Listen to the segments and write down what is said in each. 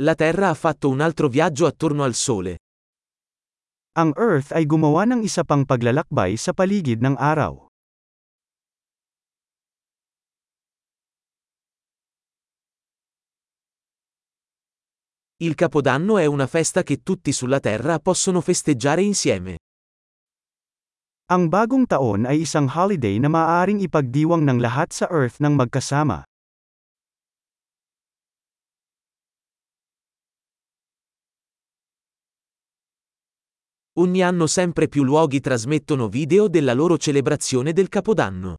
La Terra ha fatto un altro viaggio attorno al Sole. Ang Earth ay gumawa ng isa pang paglalakbay sa paligid ng araw. Il Capodanno è una festa che tutti sulla Terra possono festeggiare insieme. Ang bagong taon ay isang holiday na maaaring ipagdiwang ng lahat sa Earth ng magkasama. Ogni anno sempre più luoghi trasmettono video della loro celebrazione del Capodanno.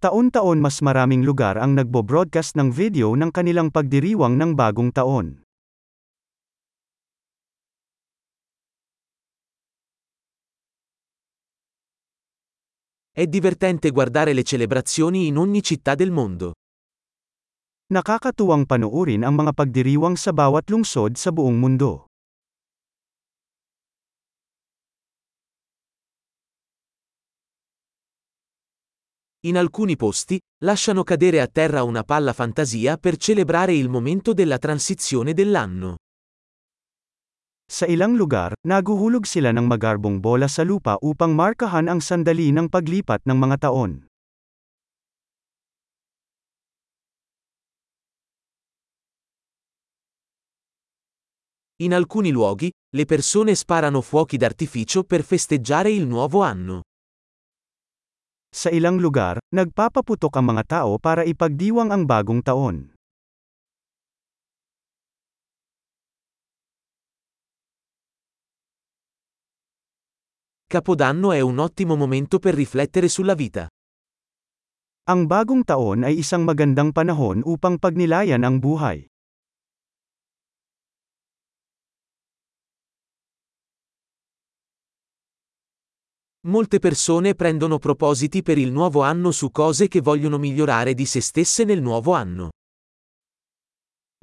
Taon-taon mas maraming lugar ang nagbo-broadcast ng video ng kanilang pagdiriwang ng bagong taon. È divertente guardare le celebrazioni in ogni città del mondo. Nakakatuwang panoorin ang mga pagdiriwang sa bawat lungsod sa buong mundo. In alcuni posti, lasciano cadere a terra una palla fantasia per celebrare il momento della transizione dell'anno. Sa ilang lugar, naguhulog sila ng magarbong bola sa lupa upang markahan ang sandali ng paglipat ng mga taon. In alcuni luoghi, le persone sparano fuochi d'artificio per festeggiare il nuovo anno. Sa ilang lugar, nagpapaputok ang mga tao para ipagdiwang ang bagong taon. Capodanno è un ottimo momento per riflettere sulla vita. Ang bagong taon ay isang magandang panahon upang pagnilayan ang buhay. Molte persone prendono propositi per il nuovo anno su cose che vogliono migliorare di se stesse nel nuovo anno.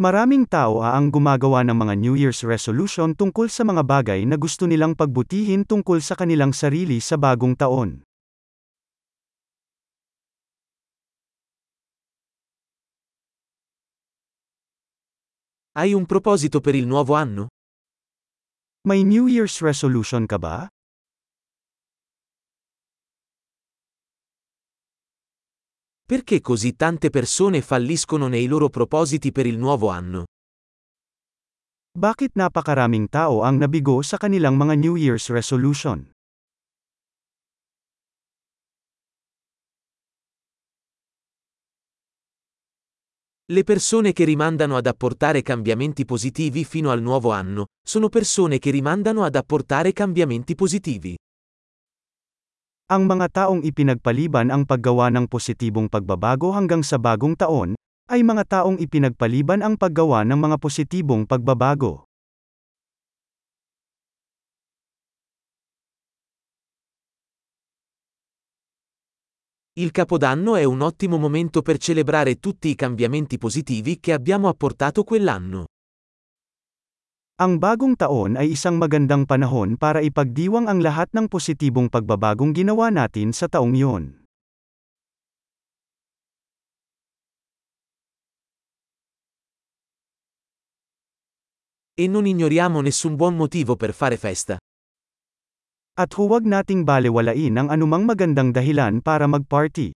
Maraming tao ang gumagawa ng mga New Year's resolution tungkol sa mga bagay na gusto nilang pagbutihin tungkol sa kanilang sarili sa bagong taon. Hai un proposito per il nuovo anno? May New Year's resolution ka ba? Perché così tante persone falliscono nei loro propositi per il nuovo anno? Bakit napakaraming tao ang nabigo sa kanilang mga New Year's resolution? Le persone che rimandano ad apportare cambiamenti positivi fino al nuovo anno, sono persone che rimandano ad apportare cambiamenti positivi. Ang mga taong ipinagpaliban ang paggawa ng positibong pagbabago hanggang sa bagong taon, ay mga taong ipinagpaliban ang paggawa ng mga positibong pagbabago. Il Capodanno è un ottimo momento per celebrare tutti i cambiamenti positivi che abbiamo apportato quell'anno. Ang bagong taon ay isang magandang panahon para ipagdiwang ang lahat ng positibong pagbabagong ginawa natin sa taong iyon. E non ignoriamo nessun buon motivo per fare festa. At huwag nating balewalain ang anumang magandang dahilan para magparty.